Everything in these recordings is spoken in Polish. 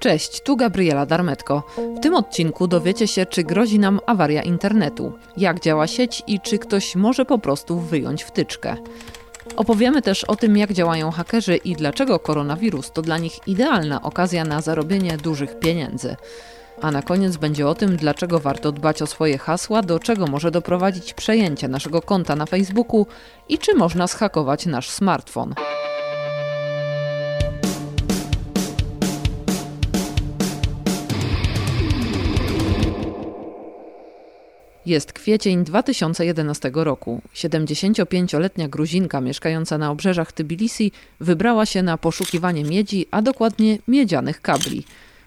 Cześć, tu Gabriela Darmetko. W tym odcinku dowiecie się, czy grozi nam awaria internetu, jak działa sieć i czy ktoś może po prostu wyjąć wtyczkę. Opowiemy też o tym, jak działają hakerzy i dlaczego koronawirus to dla nich idealna okazja na zarobienie dużych pieniędzy. A na koniec będzie o tym, dlaczego warto dbać o swoje hasła, do czego może doprowadzić przejęcie naszego konta na Facebooku i czy można schakować nasz smartfon. Jest kwiecień 2011 roku. 75-letnia Gruzinka mieszkająca na obrzeżach Tbilisi wybrała się na poszukiwanie miedzi, a dokładnie miedzianych kabli.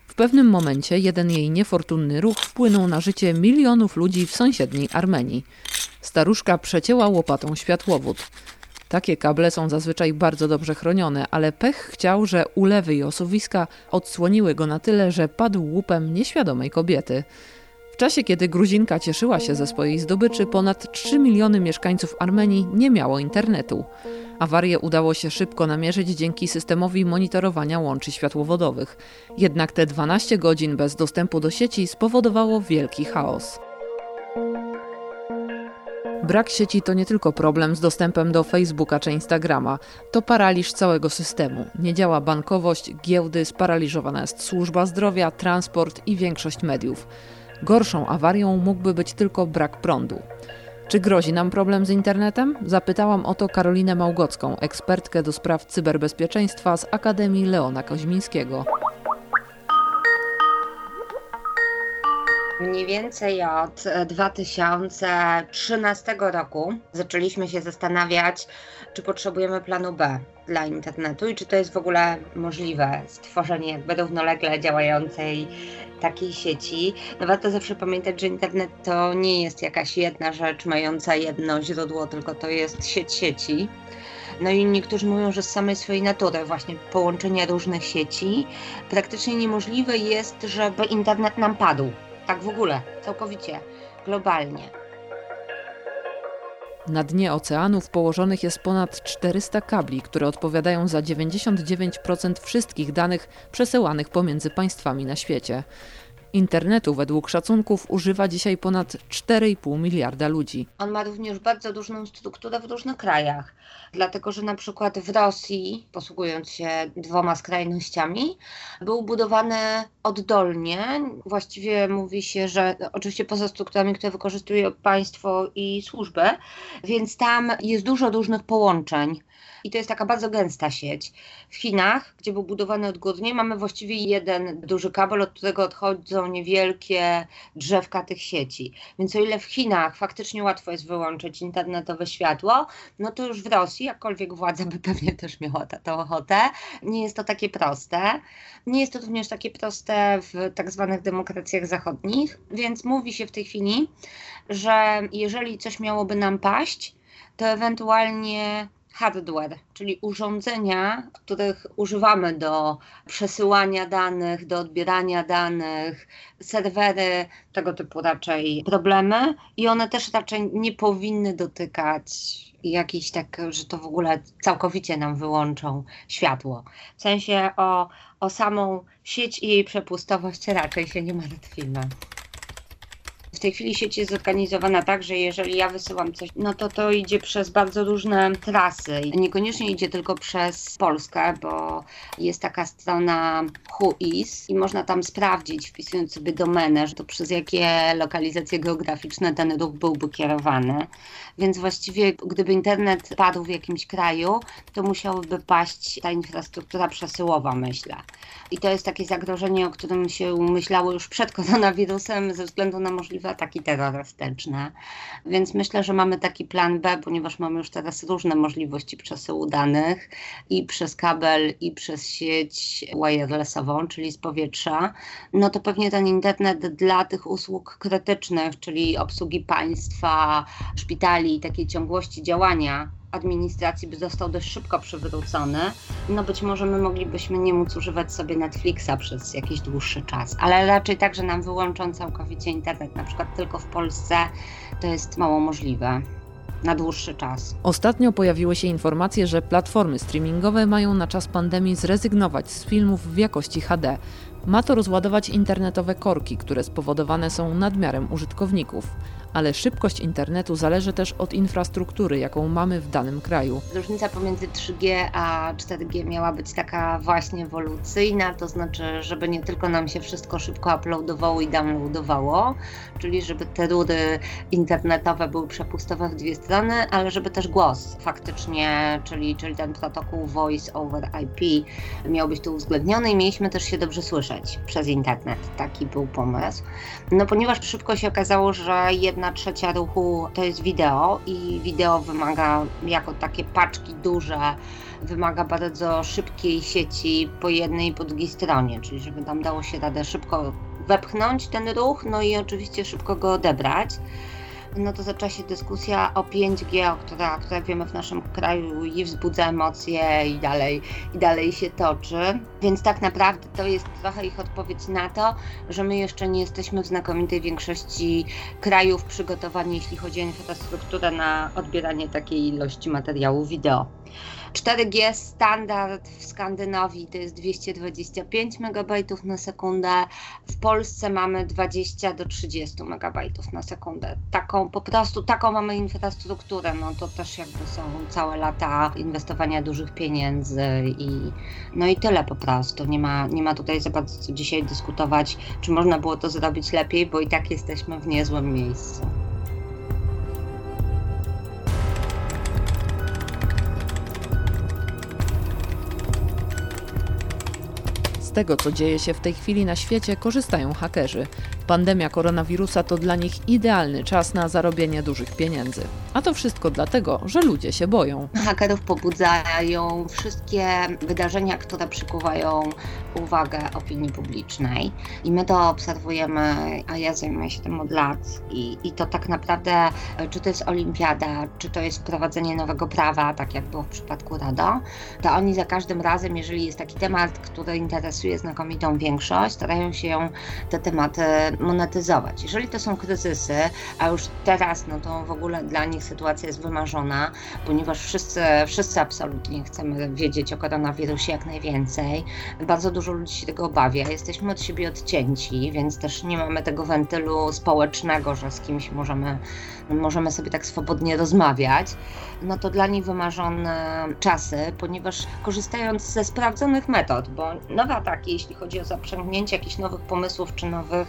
W pewnym momencie jeden jej niefortunny ruch wpłynął na życie milionów ludzi w sąsiedniej Armenii. Staruszka przecięła łopatą światłowód. Takie kable są zazwyczaj bardzo dobrze chronione, ale pech chciał, że ulewy i osuwiska odsłoniły go na tyle, że padł łupem nieświadomej kobiety. W czasie, kiedy Gruzinka cieszyła się ze swojej zdobyczy, ponad 3 miliony mieszkańców Armenii nie miało internetu. Awarię udało się szybko namierzyć dzięki systemowi monitorowania łączy światłowodowych. Jednak te 12 godzin bez dostępu do sieci spowodowało wielki chaos. Brak sieci to nie tylko problem z dostępem do Facebooka czy Instagrama, to paraliż całego systemu. Nie działa bankowość, giełdy, sparaliżowana jest służba zdrowia, transport i większość mediów. Gorszą awarią mógłby być tylko brak prądu. Czy grozi nam problem z internetem? Zapytałam o to Karolinę Małgocką, ekspertkę do spraw cyberbezpieczeństwa z Akademii Leona Koźmińskiego. Mniej więcej od 2013 roku zaczęliśmy się zastanawiać, czy potrzebujemy planu B dla internetu i czy to jest w ogóle możliwe stworzenie jakby równolegle działającej takiej sieci. No warto zawsze pamiętać, że internet to nie jest jakaś jedna rzecz mająca jedno źródło, tylko to jest sieć sieci. No i niektórzy mówią, że z samej swojej natury właśnie połączenia różnych sieci praktycznie niemożliwe jest, żeby internet nam padł. Tak w ogóle, całkowicie, globalnie. Na dnie oceanów położonych jest ponad 400 kabli, które odpowiadają za 99% wszystkich danych przesyłanych pomiędzy państwami na świecie. Internetu według szacunków używa dzisiaj ponad 4,5 miliarda ludzi. On ma również bardzo różną strukturę w różnych krajach, dlatego że na przykład w Rosji, posługując się dwoma skrajnościami, był budowany oddolnie. Właściwie mówi się, że oczywiście poza strukturami, które wykorzystuje państwo i służby, więc tam jest dużo różnych połączeń i to jest taka bardzo gęsta sieć. W Chinach, gdzie był budowany odgórnie, mamy właściwie jeden duży kabel, od którego odchodzą niewielkie drzewka tych sieci. Więc o ile w Chinach faktycznie łatwo jest wyłączyć internetowe światło, no to już w Rosji, jakkolwiek władza by pewnie też miała tę ochotę, nie jest to takie proste. Nie jest to również takie proste w tak zwanych demokracjach zachodnich, więc mówi się w tej chwili, że jeżeli coś miałoby nam paść, to ewentualnie hardware, czyli urządzenia, których używamy do przesyłania danych, do odbierania danych, serwery, tego typu raczej problemy i one też raczej nie powinny dotykać jakiś tak, że to w ogóle całkowicie nam wyłączą światło. W sensie o, o samą sieć i jej przepustowość raczej się nie martwimy tej chwili sieć jest zorganizowana tak, że jeżeli ja wysyłam coś, no to to idzie przez bardzo różne trasy. Niekoniecznie idzie tylko przez Polskę, bo jest taka strona WhoIs i można tam sprawdzić, wpisując sobie domenę, że to przez jakie lokalizacje geograficzne ten ruch byłby kierowany. Więc właściwie gdyby internet padł w jakimś kraju, to musiałaby paść ta infrastruktura przesyłowa, myślę. I to jest takie zagrożenie, o którym się myślało już przed koronawirusem ze względu na możliwe ataki terrorystyczne. Więc myślę, że mamy taki plan B, ponieważ mamy już teraz różne możliwości przesyłu danych i przez kabel, i przez sieć wirelessową, czyli z powietrza. No to pewnie ten internet dla tych usług krytycznych, czyli obsługi państwa, szpitali takiej ciągłości działania administracji by został dość szybko przywrócony, no być może my moglibyśmy nie móc używać sobie Netflixa przez jakiś dłuższy czas, ale raczej tak, że nam wyłączą całkowicie internet, na przykład tylko w Polsce, to jest mało możliwe na dłuższy czas. Ostatnio pojawiły się informacje, że platformy streamingowe mają na czas pandemii zrezygnować z filmów w jakości HD. Ma to rozładować internetowe korki, które spowodowane są nadmiarem użytkowników ale szybkość internetu zależy też od infrastruktury, jaką mamy w danym kraju. Różnica pomiędzy 3G a 4G miała być taka właśnie ewolucyjna, to znaczy, żeby nie tylko nam się wszystko szybko uploadowało i downloadowało, czyli żeby te rury internetowe były przepustowe w dwie strony, ale żeby też głos faktycznie, czyli, czyli ten protokół Voice over IP miał być tu uwzględniony i mieliśmy też się dobrze słyszeć przez internet. Taki był pomysł. No ponieważ szybko się okazało, że jedna trzecia ruchu to jest wideo i wideo wymaga jako takie paczki duże, wymaga bardzo szybkiej sieci po jednej i po drugiej stronie, czyli żeby tam dało się radę szybko wepchnąć ten ruch, no i oczywiście szybko go odebrać no to zaczęła się dyskusja o 5G, która, która wiemy w naszym kraju i wzbudza emocje i dalej, i dalej się toczy. Więc tak naprawdę to jest trochę ich odpowiedź na to, że my jeszcze nie jesteśmy w znakomitej większości krajów przygotowani, jeśli chodzi o infrastrukturę na odbieranie takiej ilości materiału wideo. 4G standard w Skandynawii to jest 225 MB na sekundę, w Polsce mamy 20 do 30 MB na sekundę. Taką po prostu taką mamy infrastrukturę, no to też jakby są całe lata inwestowania dużych pieniędzy i no i tyle po prostu. Nie ma, nie ma tutaj za bardzo co dzisiaj dyskutować, czy można było to zrobić lepiej, bo i tak jesteśmy w niezłym miejscu. Tego, co dzieje się w tej chwili na świecie, korzystają hakerzy. Pandemia koronawirusa to dla nich idealny czas na zarobienie dużych pieniędzy. A to wszystko dlatego, że ludzie się boją. Hakerów pobudzają wszystkie wydarzenia, które przykuwają uwagę opinii publicznej. I my to obserwujemy, a ja zajmuję się tym od lat. I, I to tak naprawdę, czy to jest olimpiada, czy to jest wprowadzenie nowego prawa, tak jak było w przypadku RADO, to oni za każdym razem, jeżeli jest taki temat, który interesuje znakomitą większość, starają się te tematy monetyzować. Jeżeli to są kryzysy, a już teraz, no to w ogóle dla nich sytuacja jest wymarzona, ponieważ wszyscy, wszyscy absolutnie chcemy wiedzieć o koronawirusie jak najwięcej. Bardzo dużo ludzi się tego obawia. Jesteśmy od siebie odcięci, więc też nie mamy tego wentylu społecznego, że z kimś możemy, możemy sobie tak swobodnie rozmawiać. No to dla nich wymarzone czasy, ponieważ korzystając ze sprawdzonych metod, bo nowe ataki, jeśli chodzi o zaprzęgnięcie jakichś nowych pomysłów czy nowych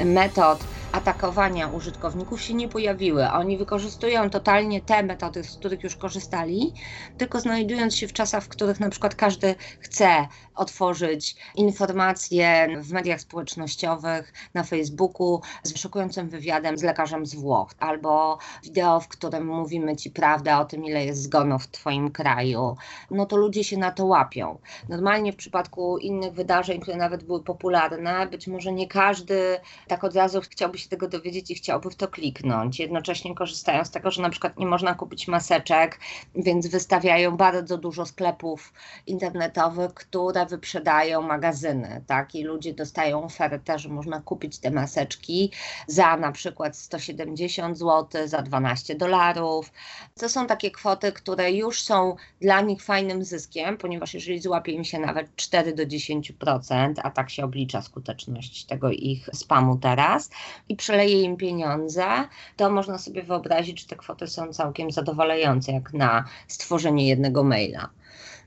metod atakowania użytkowników się nie pojawiły. Oni wykorzystują totalnie te metody, z których już korzystali, tylko znajdując się w czasach, w których na przykład każdy chce otworzyć informacje w mediach społecznościowych, na Facebooku z wyszukującym wywiadem z lekarzem z Włoch, albo wideo, w którym mówimy Ci prawdę o tym, ile jest zgonów w Twoim kraju, no to ludzie się na to łapią. Normalnie w przypadku innych wydarzeń, które nawet były popularne, być może nie każdy tak od razu chciałby się tego dowiedzieć i chciałby w to kliknąć. Jednocześnie korzystają z tego, że na przykład nie można kupić maseczek, więc wystawiają bardzo dużo sklepów internetowych, które wyprzedają magazyny, tak? I ludzie dostają ofertę, że można kupić te maseczki za na przykład 170 zł, za 12 dolarów. To są takie kwoty, które już są dla nich fajnym zyskiem, ponieważ jeżeli złapie im się nawet 4 do 10%, a tak się oblicza skuteczność tego ich spamu teraz i przeleje im pieniądze, to można sobie wyobrazić, że te kwoty są całkiem zadowalające, jak na stworzenie jednego maila.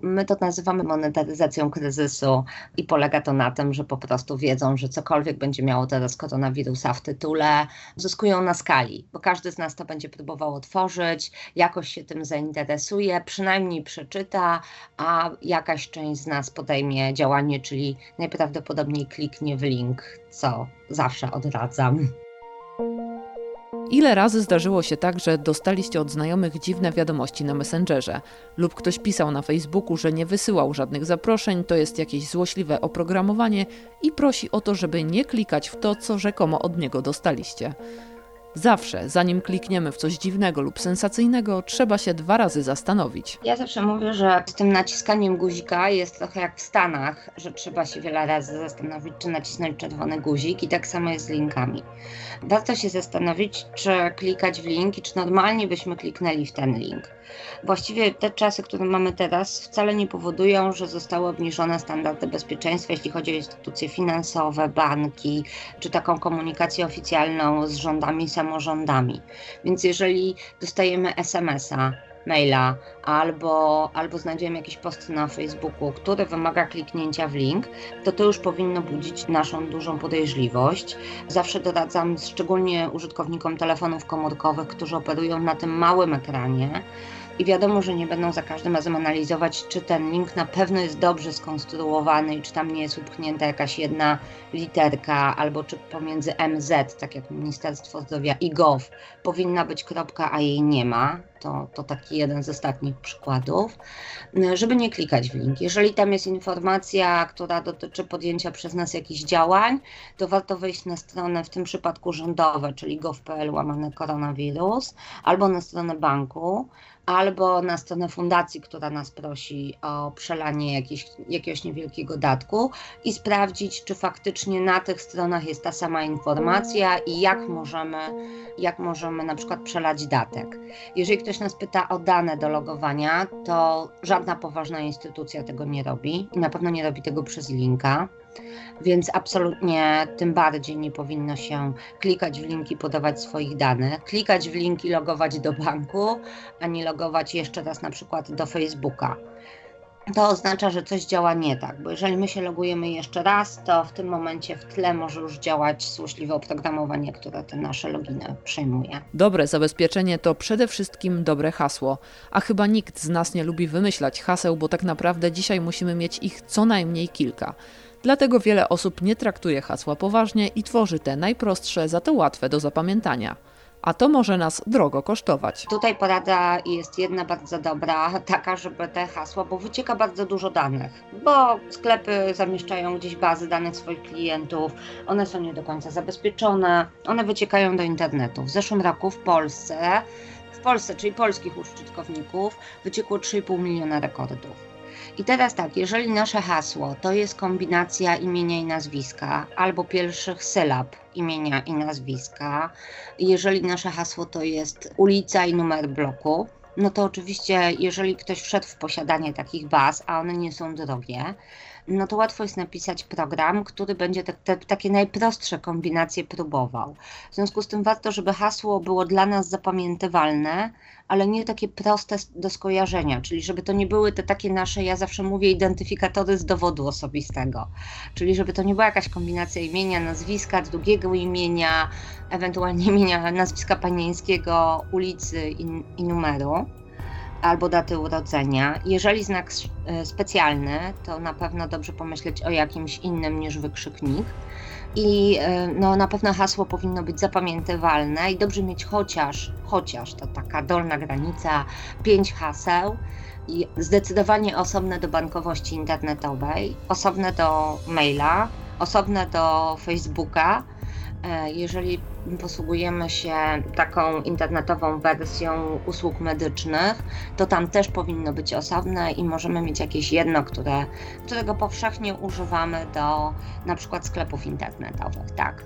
My to nazywamy monetaryzacją kryzysu i polega to na tym, że po prostu wiedzą, że cokolwiek będzie miało teraz koronawirusa w tytule, zyskują na skali, bo każdy z nas to będzie próbował otworzyć, jakoś się tym zainteresuje, przynajmniej przeczyta, a jakaś część z nas podejmie działanie, czyli najprawdopodobniej kliknie w link, co zawsze odradzam. Ile razy zdarzyło się tak, że dostaliście od znajomych dziwne wiadomości na Messengerze lub ktoś pisał na Facebooku, że nie wysyłał żadnych zaproszeń, to jest jakieś złośliwe oprogramowanie i prosi o to, żeby nie klikać w to, co rzekomo od niego dostaliście. Zawsze, zanim klikniemy w coś dziwnego lub sensacyjnego, trzeba się dwa razy zastanowić. Ja zawsze mówię, że z tym naciskaniem guzika jest trochę jak w Stanach, że trzeba się wiele razy zastanowić, czy nacisnąć czerwony guzik, i tak samo jest z linkami. Warto się zastanowić, czy klikać w link i czy normalnie byśmy kliknęli w ten link. Właściwie te czasy, które mamy teraz, wcale nie powodują, że zostały obniżone standardy bezpieczeństwa, jeśli chodzi o instytucje finansowe, banki, czy taką komunikację oficjalną z rządami, samorządami. Więc jeżeli dostajemy SMS-a, maila albo, albo znajdziemy jakiś post na Facebooku, który wymaga kliknięcia w link, to to już powinno budzić naszą dużą podejrzliwość. Zawsze doradzam, szczególnie użytkownikom telefonów komórkowych, którzy operują na tym małym ekranie, i wiadomo, że nie będą za każdym razem analizować, czy ten link na pewno jest dobrze skonstruowany i czy tam nie jest upchnięta jakaś jedna literka, albo czy pomiędzy MZ, tak jak Ministerstwo Zdrowia i GOV, powinna być kropka, a jej nie ma. To, to taki jeden z ostatnich przykładów, żeby nie klikać w link. Jeżeli tam jest informacja, która dotyczy podjęcia przez nas jakichś działań, to warto wejść na stronę, w tym przypadku rządowe, czyli gov.pl łamane koronawirus, albo na stronę banku, albo na stronę fundacji, która nas prosi o przelanie jakiś, jakiegoś niewielkiego datku i sprawdzić, czy faktycznie na tych stronach jest ta sama informacja i jak możemy, jak możemy na przykład przelać datek. Jeżeli ktoś nas pyta o dane do logowania, to żadna poważna instytucja tego nie robi i na pewno nie robi tego przez linka więc absolutnie tym bardziej nie powinno się klikać w linki, podawać swoich danych, klikać w linki, logować do banku, ani logować jeszcze raz na przykład do Facebooka. To oznacza, że coś działa nie tak, bo jeżeli my się logujemy jeszcze raz, to w tym momencie w tle może już działać złośliwe oprogramowanie, które te nasze loginy przejmuje. Dobre zabezpieczenie to przede wszystkim dobre hasło, a chyba nikt z nas nie lubi wymyślać haseł, bo tak naprawdę dzisiaj musimy mieć ich co najmniej kilka. Dlatego wiele osób nie traktuje hasła poważnie i tworzy te najprostsze, za to łatwe do zapamiętania. A to może nas drogo kosztować. Tutaj porada jest jedna bardzo dobra, taka, żeby te hasła, bo wycieka bardzo dużo danych, bo sklepy zamieszczają gdzieś bazy danych swoich klientów, one są nie do końca zabezpieczone, one wyciekają do internetu. W zeszłym roku w Polsce, w Polsce, czyli polskich użytkowników, wyciekło 3,5 miliona rekordów. I teraz tak, jeżeli nasze hasło to jest kombinacja imienia i nazwiska albo pierwszych sylab imienia i nazwiska, jeżeli nasze hasło to jest ulica i numer bloku, no to oczywiście, jeżeli ktoś wszedł w posiadanie takich baz, a one nie są drogie, no to łatwo jest napisać program, który będzie te, te, takie najprostsze kombinacje próbował. W związku z tym warto, żeby hasło było dla nas zapamiętywalne, ale nie takie proste do skojarzenia, czyli żeby to nie były te takie nasze, ja zawsze mówię, identyfikatory z dowodu osobistego, czyli żeby to nie była jakaś kombinacja imienia, nazwiska, drugiego imienia, ewentualnie imienia, nazwiska panieńskiego, ulicy i, i numeru albo daty urodzenia. Jeżeli znak e, specjalny, to na pewno dobrze pomyśleć o jakimś innym niż wykrzyknik. I e, no, na pewno hasło powinno być zapamiętywalne i dobrze mieć chociaż, chociaż to taka dolna granica, pięć haseł i zdecydowanie osobne do bankowości internetowej, osobne do maila, osobne do Facebooka jeżeli posługujemy się taką internetową wersją usług medycznych, to tam też powinno być osobne i możemy mieć jakieś jedno, które, którego powszechnie używamy do na przykład sklepów internetowych, tak.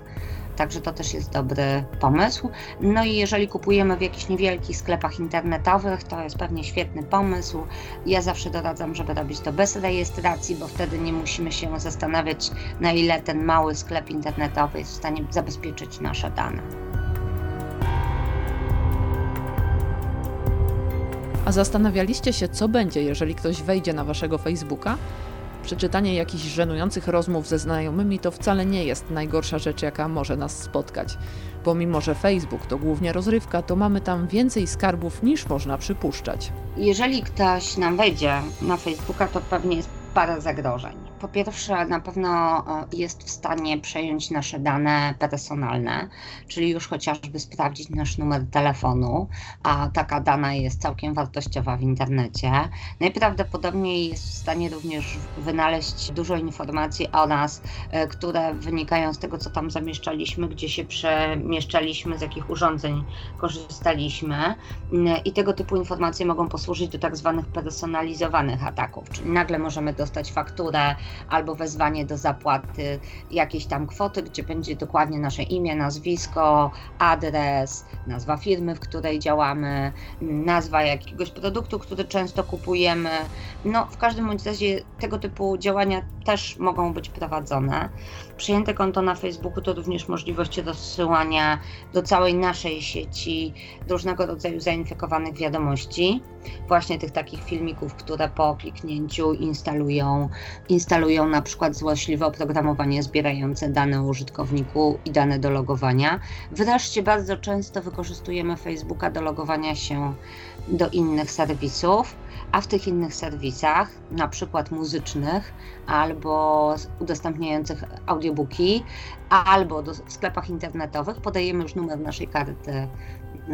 Także to też jest dobry pomysł. No i jeżeli kupujemy w jakichś niewielkich sklepach internetowych, to jest pewnie świetny pomysł. Ja zawsze doradzam, żeby robić to bez rejestracji, bo wtedy nie musimy się zastanawiać, na ile ten mały sklep internetowy jest w stanie zabezpieczyć nasze dane. A zastanawialiście się, co będzie, jeżeli ktoś wejdzie na waszego Facebooka Przeczytanie jakichś żenujących rozmów ze znajomymi to wcale nie jest najgorsza rzecz, jaka może nas spotkać. Pomimo, że Facebook to głównie rozrywka, to mamy tam więcej skarbów niż można przypuszczać. Jeżeli ktoś nam wejdzie na Facebooka, to pewnie jest parę zagrożeń. Po pierwsze, na pewno e, jest w stanie przejąć nasze dane personalne, czyli już chociażby sprawdzić nasz numer telefonu, a taka dana jest całkiem wartościowa w internecie. Najprawdopodobniej jest w stanie również wynaleźć dużo informacji o nas, e, które wynikają z tego, co tam zamieszczaliśmy, gdzie się przemieszczaliśmy, z jakich urządzeń korzystaliśmy. Mm, I tego typu informacje mogą posłużyć do tak zwanych personalizowanych ataków, czyli nagle możemy dostać fakturę albo wezwanie do zapłaty jakiejś tam kwoty, gdzie będzie dokładnie nasze imię, nazwisko, adres, nazwa firmy, w której działamy, nazwa jakiegoś produktu, który często kupujemy. No, w każdym bądź razie tego typu działania też mogą być prowadzone. Przyjęte konto na Facebooku to również możliwość rozsyłania do całej naszej sieci różnego rodzaju zainfekowanych wiadomości, właśnie tych takich filmików, które po kliknięciu instalują, instalują na przykład złośliwe oprogramowanie zbierające dane użytkowniku i dane do logowania. Wreszcie bardzo często wykorzystujemy Facebooka do logowania się do innych serwisów a w tych innych serwisach, na przykład muzycznych albo udostępniających audiobooki, albo do, w sklepach internetowych podajemy już numer naszej karty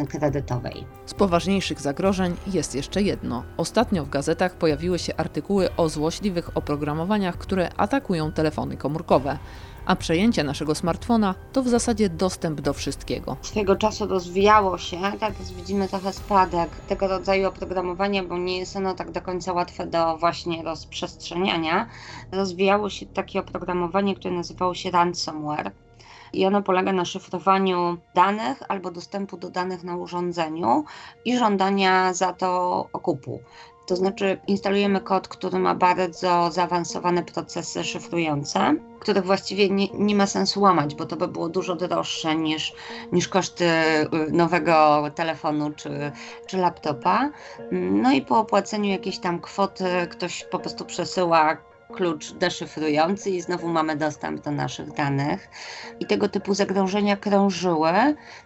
kredytowej. Z poważniejszych zagrożeń jest jeszcze jedno. Ostatnio w gazetach pojawiły się artykuły o złośliwych oprogramowaniach, które atakują telefony komórkowe a przejęcie naszego smartfona to w zasadzie dostęp do wszystkiego. Swego czasu rozwijało się, teraz widzimy trochę spadek tego rodzaju oprogramowania, bo nie jest ono tak do końca łatwe do właśnie rozprzestrzeniania. Rozwijało się takie oprogramowanie, które nazywało się ransomware i ono polega na szyfrowaniu danych albo dostępu do danych na urządzeniu i żądania za to okupu. To znaczy instalujemy kod, który ma bardzo zaawansowane procesy szyfrujące, których właściwie nie, nie, ma sensu łamać, bo to by było dużo droższe niż, niż koszty y, nowego telefonu czy, czy laptopa. No i po opłaceniu jakiejś tam kwoty ktoś po prostu przesyła klucz deszyfrujący i znowu mamy dostęp do naszych danych. I tego typu zagrożenia krążyły,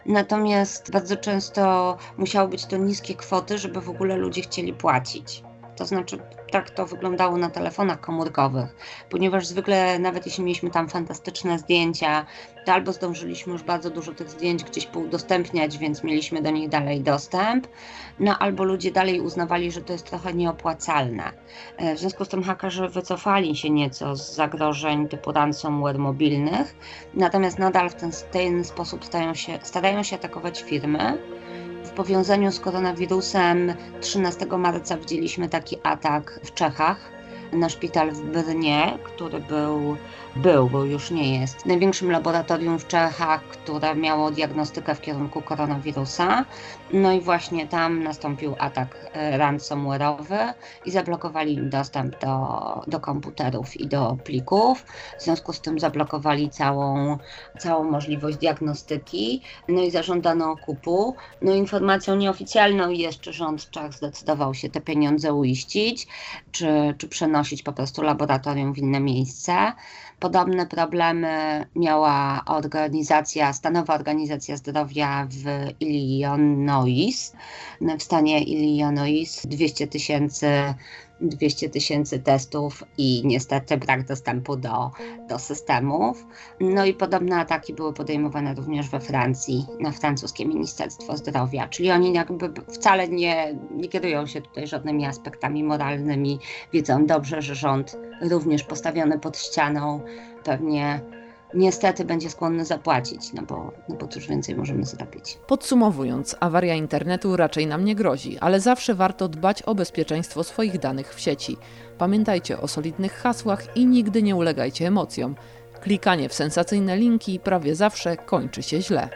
natomiast bardzo często musiały być to niskie kwoty, żeby w ogóle ludzie chcieli płacić. To znaczy, tak to wyglądało na telefonach komórkowych, ponieważ zwykle, nawet jeśli mieliśmy tam fantastyczne zdjęcia, to albo zdążyliśmy już bardzo dużo tych zdjęć gdzieś poudostępniać, więc mieliśmy do nich dalej dostęp, no albo ludzie dalej uznawali, że to jest trochę nieopłacalne. E, w związku z tym hakerzy wycofali się nieco z zagrożeń typu ransomware mobilnych, natomiast nadal w ten, ten sposób starają się, starają się atakować firmy powiązaniu z koronawirusem 13 marca widzieliśmy taki atak w Czechach na szpital w Brnie, który był, był, bo już nie jest, największym laboratorium w Czechach, które miało diagnostykę w kierunku koronawirusa. No i właśnie tam nastąpił atak e, ransomware'owy i zablokowali im dostęp do, do komputerów i do plików. W związku z tym zablokowali całą, całą możliwość diagnostyki, no i zażądano okupu. No informacją nieoficjalną jest, czy rząd Czech zdecydował się te pieniądze uiścić, czy, czy przenosić po prostu laboratorium w inne miejsce. Podobne problemy miała organizacja, stanowa organizacja zdrowia w Illinois, w stanie Illinois 200 tysięcy 200 tysięcy testów i niestety brak dostępu do, do systemów. No i podobne ataki były podejmowane również we Francji, na francuskie Ministerstwo Zdrowia, czyli oni jakby wcale nie, nie kierują się tutaj żadnymi aspektami moralnymi. Wiedzą dobrze, że rząd również postawiony pod ścianą pewnie niestety będzie skłonny zapłacić, no bo, no bo cóż więcej możemy zrobić. Podsumowując, awaria internetu raczej nam nie grozi, ale zawsze warto dbać o bezpieczeństwo swoich danych w sieci. Pamiętajcie o solidnych hasłach i nigdy nie ulegajcie emocjom. Klikanie w sensacyjne linki prawie zawsze kończy się źle.